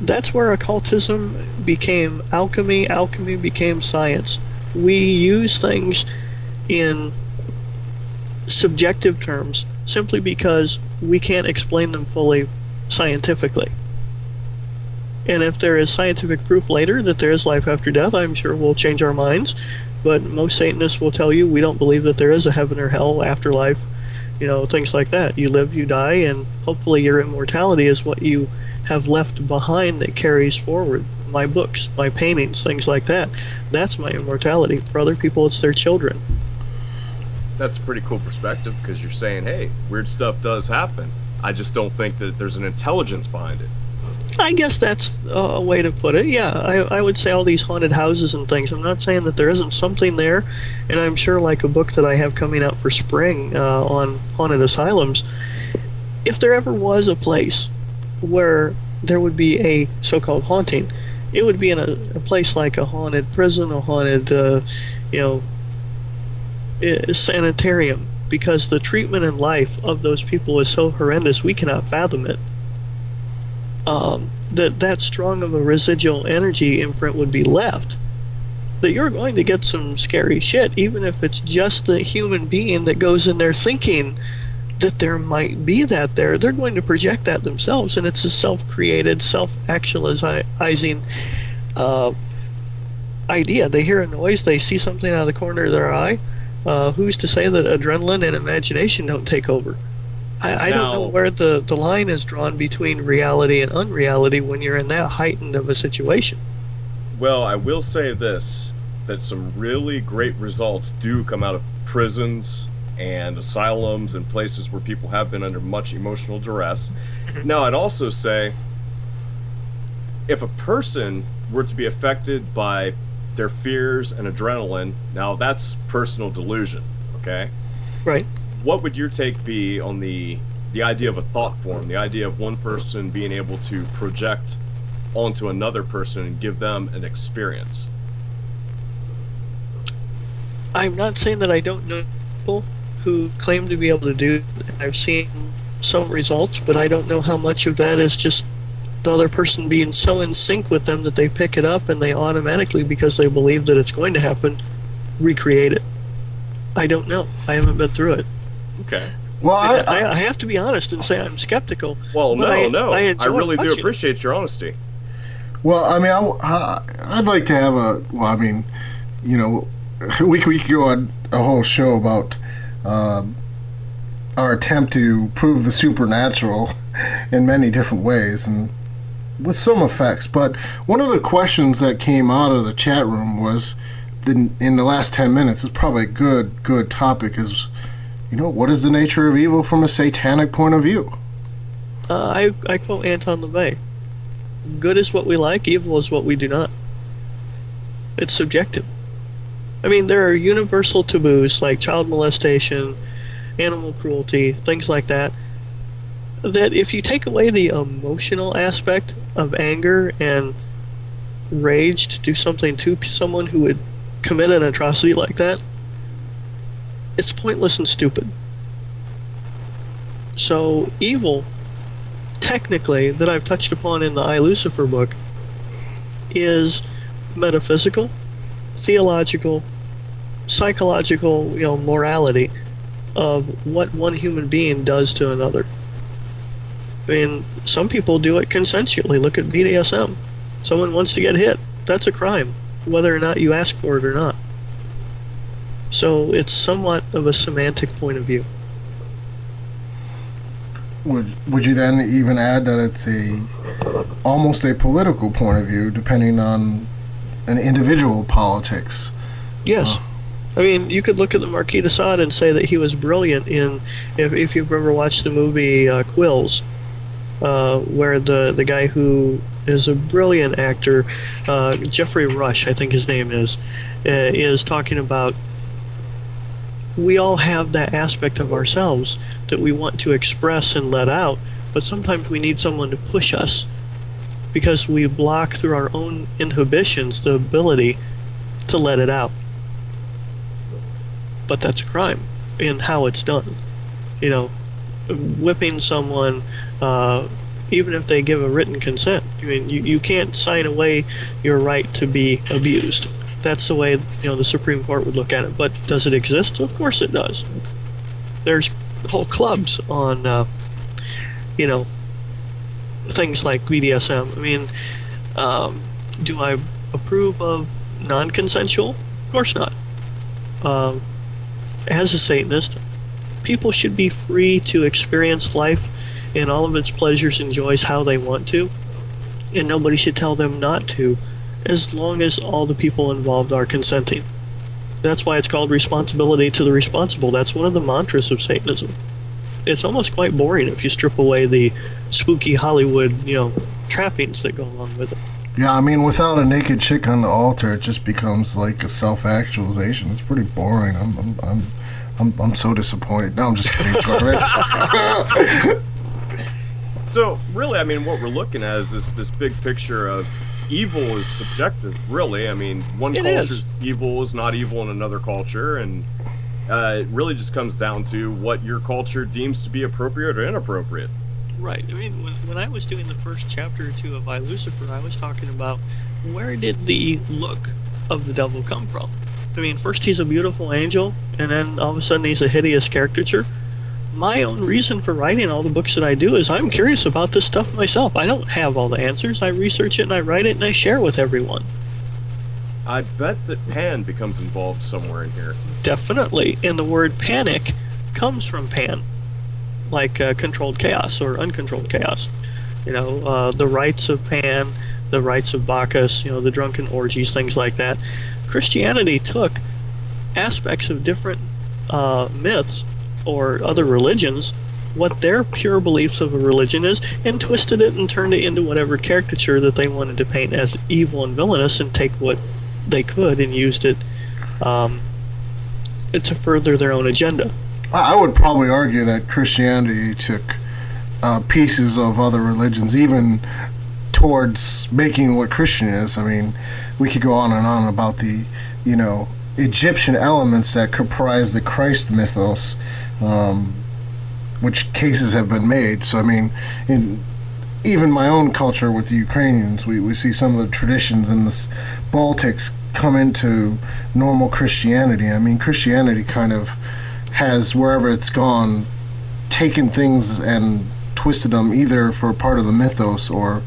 that's where occultism became alchemy, alchemy became science. We use things in subjective terms simply because we can't explain them fully scientifically. And if there is scientific proof later that there is life after death, I'm sure we'll change our minds. But most Satanists will tell you we don't believe that there is a heaven or hell, afterlife, you know, things like that. You live, you die, and hopefully your immortality is what you have left behind that carries forward. My books, my paintings, things like that. That's my immortality. For other people, it's their children. That's a pretty cool perspective because you're saying, hey, weird stuff does happen. I just don't think that there's an intelligence behind it. I guess that's a way to put it. Yeah, I, I would say all these haunted houses and things. I'm not saying that there isn't something there, and I'm sure, like a book that I have coming out for spring uh, on haunted asylums, if there ever was a place where there would be a so-called haunting, it would be in a, a place like a haunted prison, a haunted, uh, you know, sanitarium, because the treatment and life of those people is so horrendous we cannot fathom it um, that that strong of a residual energy imprint would be left, that you're going to get some scary shit, even if it's just the human being that goes in there thinking that there might be that there. They're going to project that themselves, and it's a self-created, self-actualizing uh, idea. They hear a noise, they see something out of the corner of their eye. Uh, who's to say that adrenaline and imagination don't take over? I, I now, don't know where the, the line is drawn between reality and unreality when you're in that heightened of a situation. Well, I will say this that some really great results do come out of prisons and asylums and places where people have been under much emotional duress. Mm-hmm. now, I'd also say if a person were to be affected by their fears and adrenaline, now that's personal delusion, okay? Right what would your take be on the the idea of a thought form, the idea of one person being able to project onto another person and give them an experience? I'm not saying that I don't know people who claim to be able to do. I've seen some results, but I don't know how much of that is just the other person being so in sync with them that they pick it up and they automatically, because they believe that it's going to happen, recreate it. I don't know. I haven't been through it. Okay. Well, I, I, I, have to be honest and say I'm skeptical. Well, no, I, no, I, I really do appreciate your honesty. Well, I mean, I, would like to have a. Well, I mean, you know, we we could go on a whole show about uh, our attempt to prove the supernatural in many different ways and with some effects. But one of the questions that came out of the chat room was, the, in the last ten minutes, is probably a good good topic is you know, what is the nature of evil from a satanic point of view? Uh, I, I quote Anton LaVey Good is what we like, evil is what we do not. It's subjective. I mean, there are universal taboos like child molestation, animal cruelty, things like that. That if you take away the emotional aspect of anger and rage to do something to someone who would commit an atrocity like that, it's pointless and stupid. So, evil, technically, that I've touched upon in the I Lucifer book, is metaphysical, theological, psychological, you know, morality of what one human being does to another. I mean, some people do it consensually. Look at BDSM. Someone wants to get hit. That's a crime, whether or not you ask for it or not. So it's somewhat of a semantic point of view. Would would you then even add that it's a almost a political point of view, depending on an individual politics? Yes. Uh, I mean, you could look at the Marquis de Sade and say that he was brilliant in, if, if you've ever watched the movie uh, Quills, uh, where the, the guy who is a brilliant actor, uh, Geoffrey Rush, I think his name is, uh, is talking about we all have that aspect of ourselves that we want to express and let out, but sometimes we need someone to push us because we block through our own inhibitions the ability to let it out. But that's a crime in how it's done. you know, whipping someone, uh, even if they give a written consent. I mean, you, you can't sign away your right to be abused. That's the way you know the Supreme Court would look at it. But does it exist? Of course it does. There's whole clubs on, uh, you know, things like BDSM. I mean, um, do I approve of non-consensual? Of course not. Um, as a Satanist, people should be free to experience life in all of its pleasures and joys how they want to, and nobody should tell them not to, as long as all the people involved are consenting. That's why it's called responsibility to the responsible. That's one of the mantras of Satanism. It's almost quite boring if you strip away the spooky Hollywood, you know, trappings that go along with it. Yeah, I mean, without a naked chick on the altar, it just becomes like a self-actualization. It's pretty boring. I'm, I'm, I'm, I'm, I'm so disappointed. No, I'm just kidding, Jarvis. So really, I mean, what we're looking at is this this big picture of evil is subjective. Really, I mean, one It is. culture's evil is not evil in another culture, and uh, it really just comes down to what your culture deems to be appropriate or inappropriate. Right. I mean, when, when I was doing the first chapter or two of I Lucifer, I was talking about where did the look of the devil come from? I mean, first he's a beautiful angel, and then all of a sudden he's a hideous caricature. My own reason for writing all the books that I do is I'm curious about this stuff myself. I don't have all the answers. I research it and I write it and I share with everyone. I bet that Pan becomes involved somewhere in here. Definitely. And the word panic comes from pan, like uh, controlled chaos or uncontrolled chaos. You know, uh, the rites of Pan, the rites of Bacchus, you know, the drunken orgies, things like that. Christianity took aspects of different uh, myths or other religions, what their pure beliefs of a religion is, and twisted it and turned it into whatever caricature that they wanted to paint as evil and villainous and take what they could and used it um, to further their own agenda. I would probably argue that Christianity took uh, pieces of other religions, even towards making what Christian is. I mean, we could go on and on about the, you know, Egyptian elements that comprise the Christ mythos, um, which cases have been made. So, I mean, in even my own culture with the Ukrainians, we, we see some of the traditions in the Baltics come into normal Christianity. I mean, Christianity kind of has, wherever it's gone, taken things and twisted them either for part of the mythos or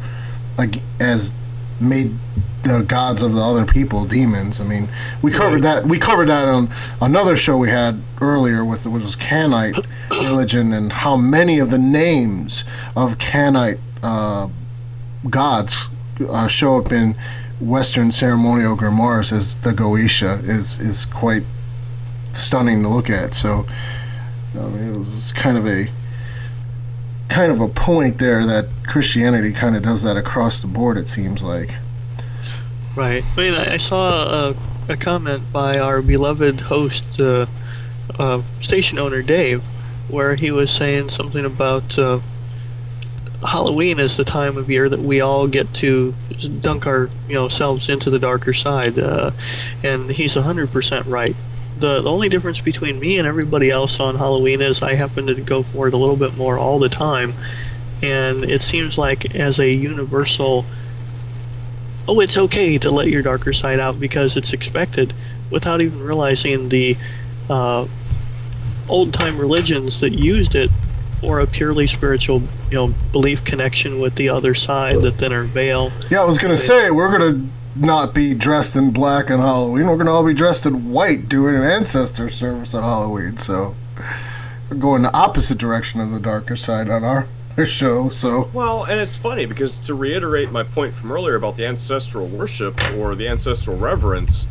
like as made the gods of the other people demons. I mean, we covered that. We covered that on another show we had earlier with which was Canaanite religion and how many of the names of Canaanite uh, gods uh, show up in Western ceremonial grimoires as the Goetia is is quite stunning to look at. So, I mean, it was kind of a kind of a point there that Christianity kind of does that across the board. It seems like. Right. I mean, I saw a, a comment by our beloved host, uh, uh, station owner Dave, where he was saying something about uh, Halloween is the time of year that we all get to dunk our you know selves into the darker side, uh, and he's hundred percent right. The, the only difference between me and everybody else on Halloween is I happen to go for it a little bit more all the time, and it seems like as a universal oh, it's okay to let your darker side out because it's expected, without even realizing the uh, old time religions that used it for a purely spiritual, you know, belief connection with the other side, the thinner veil. Yeah, I was gonna say we're gonna not be dressed in black on Halloween. We're gonna all be dressed in white doing an ancestor service on Halloween. So we're going the opposite direction of the darker side on our show. So Well, and it's funny because to reiterate my point from earlier about the ancestral worship or the ancestral reverence,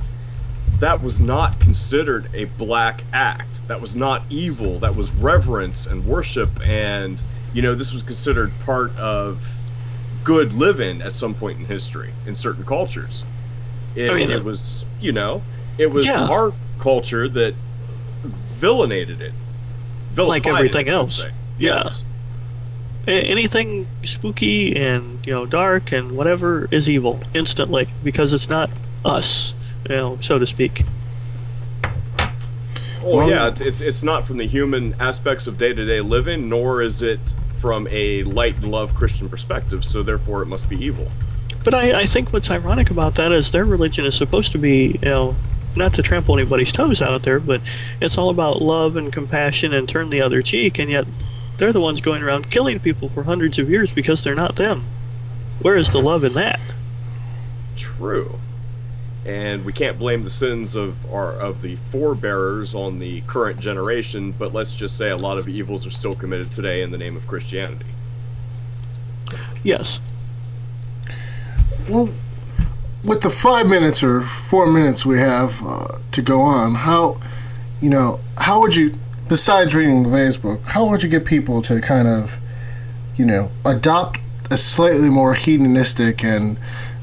that was not considered a black act. That was not evil. That was reverence and worship, and you know this was considered part of good living at some point in history in certain cultures. Oh, it, I mean, it was, you know, it was Yeah. our culture that villainated it, Like Vilified it, everything else. say. Yeah. Yes. A- anything spooky and you know dark and whatever is evil instantly because it's not us, you know, so to speak. Oh Well- yeah, it's, it's it's not from the human aspects of day to day living, nor is it from a light and love Christian perspective. So therefore, it must be evil. But I, I think what's ironic about that is their religion is supposed to be, you know, not to trample anybody's toes out there, but it's all about love and compassion and turn the other cheek, and yet they're the ones going around killing people for hundreds of years because they're not them. Where is the love in that? True. And we can't blame the sins of our of the forebearers on the current generation, but let's just say a lot of evils are still committed today in the name of Christianity. Yes. Well, with the five minutes or four minutes we have uh, to go on, how, you know, how would you, besides reading LaVey's book, how would you get people to kind of, you know, adopt a slightly more hedonistic and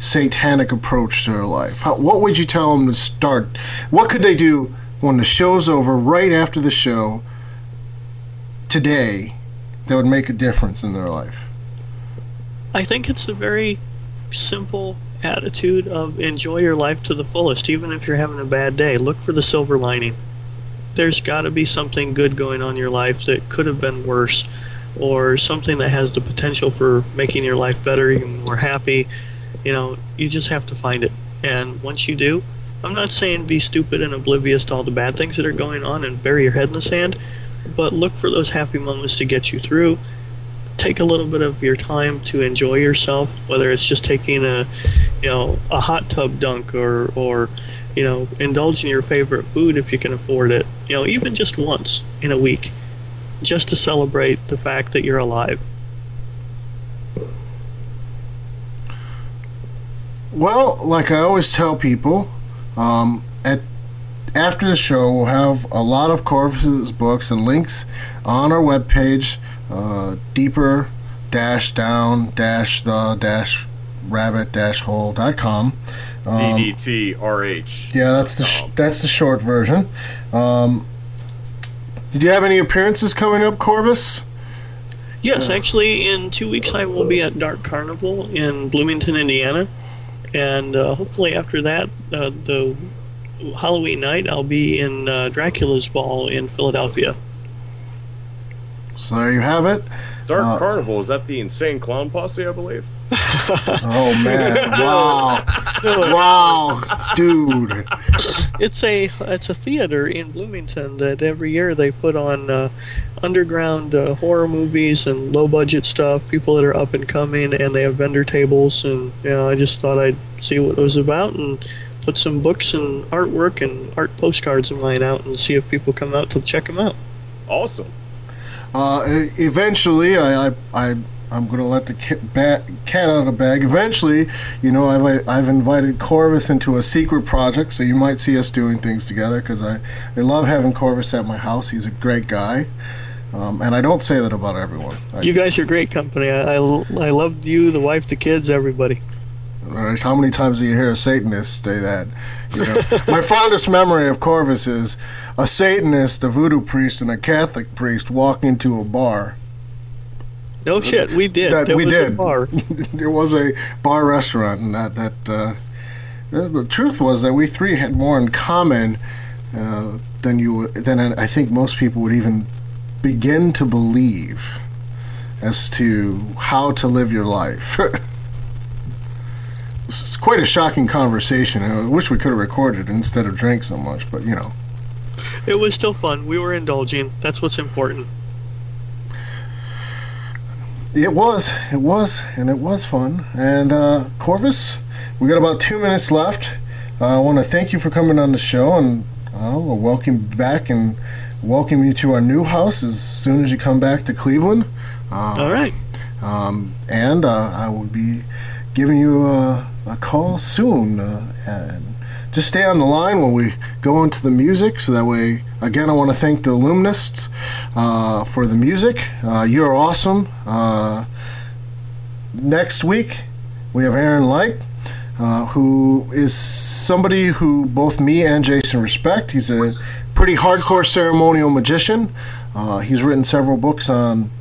satanic approach to their life? How, what would you tell them to start? What could they do when the show's over, right after the show, today, that would make a difference in their life? I think it's a very simple attitude of enjoy your life to the fullest, even if you're having a bad day. Look for the silver lining. There's got to be something good going on in your life that could have been worse, or something that has the potential for making your life better, even more happy. You know, you just have to find it. And once you do, I'm not saying be stupid and oblivious to all the bad things that are going on and bury your head in the sand, but look for those happy moments to get you through take a little bit of your time to enjoy yourself, whether it's just taking a, you know, a hot tub dunk or, or, you know, indulge in your favorite food if you can afford it. You know, even just once in a week, just to celebrate the fact that you're alive. Well, like I always tell people, um, at after the show we'll have a lot of Corvis's books and links on our webpage, uh, deeper dash down dash the dash rabbit dash hole dot com. Um, DDTRH. yeah, that's the sh- that's the short version. Um, did you have any appearances coming up, Corvis? Yes, actually, in two weeks I will be at Dark Carnival in Bloomington, Indiana, and uh, hopefully after that, uh, the Halloween night, I'll be in uh, Dracula's Ball in Philadelphia. So there you have it. Dark Uh, Carnival is that the Insane Clown Posse, I believe. Oh man! Wow! wow, dude! It's a it's a theater in Bloomington that every year they put on uh, underground uh, horror movies and low budget stuff. People that are up and coming, and they have vendor tables. And you know, I just thought I'd see what it was about and put some books and artwork and art postcards of mine out and see if people come out to check them out. Awesome. Uh, eventually, I, I, I, I'm going to let the cat, bat, cat out of the bag. Eventually, you know, I've, I've invited Corvis into a secret project, so you might see us doing things together because I, I love having Corvis at my house. He's a great guy. Um, and I don't say that about everyone. I, You guys are great company. I, I, I loved you, the wife, the kids, everybody. all right, how many times do you hear a Satanist say that? You know? my fondest memory of Corvis is a Satanist, a voodoo priest, and a Catholic priest walk into a bar. No shit, we did. That There we was a did. bar. there was a bar restaurant, and that that uh, the, the truth was that we three had more in common uh, than you than I think most people would even begin to believe as to how to live your life. it's quite a shocking conversation. I wish we could have recorded instead of drank so much, but you know. It was still fun. We were indulging. That's what's important. It was, it was, and it was fun. And uh, Corvis, we got about two minutes left. Uh, I want to thank you for coming on the show, and uh, we'll welcome back and welcome you to our new house as soon as you come back to Cleveland. Uh, All right. um, and uh, I will be giving you a, a call soon. Uh, and just stay on the line when we go into the music, so that way, again, I want to thank the Illuminists uh, for the music. Uh, you're awesome. Uh, next week, we have Aaron Leitch. Uh, who is somebody who both me and Jason respect. He's a pretty hardcore ceremonial magician. Uh, he's written several books on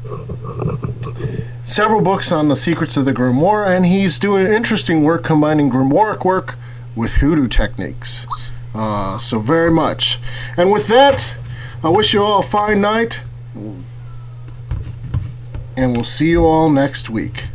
several books on the secrets of the grimoire, and he's doing interesting work combining grimoire work with hoodoo techniques. Uh, so very much. And with that, I wish you all a fine night. And we'll see you all next week.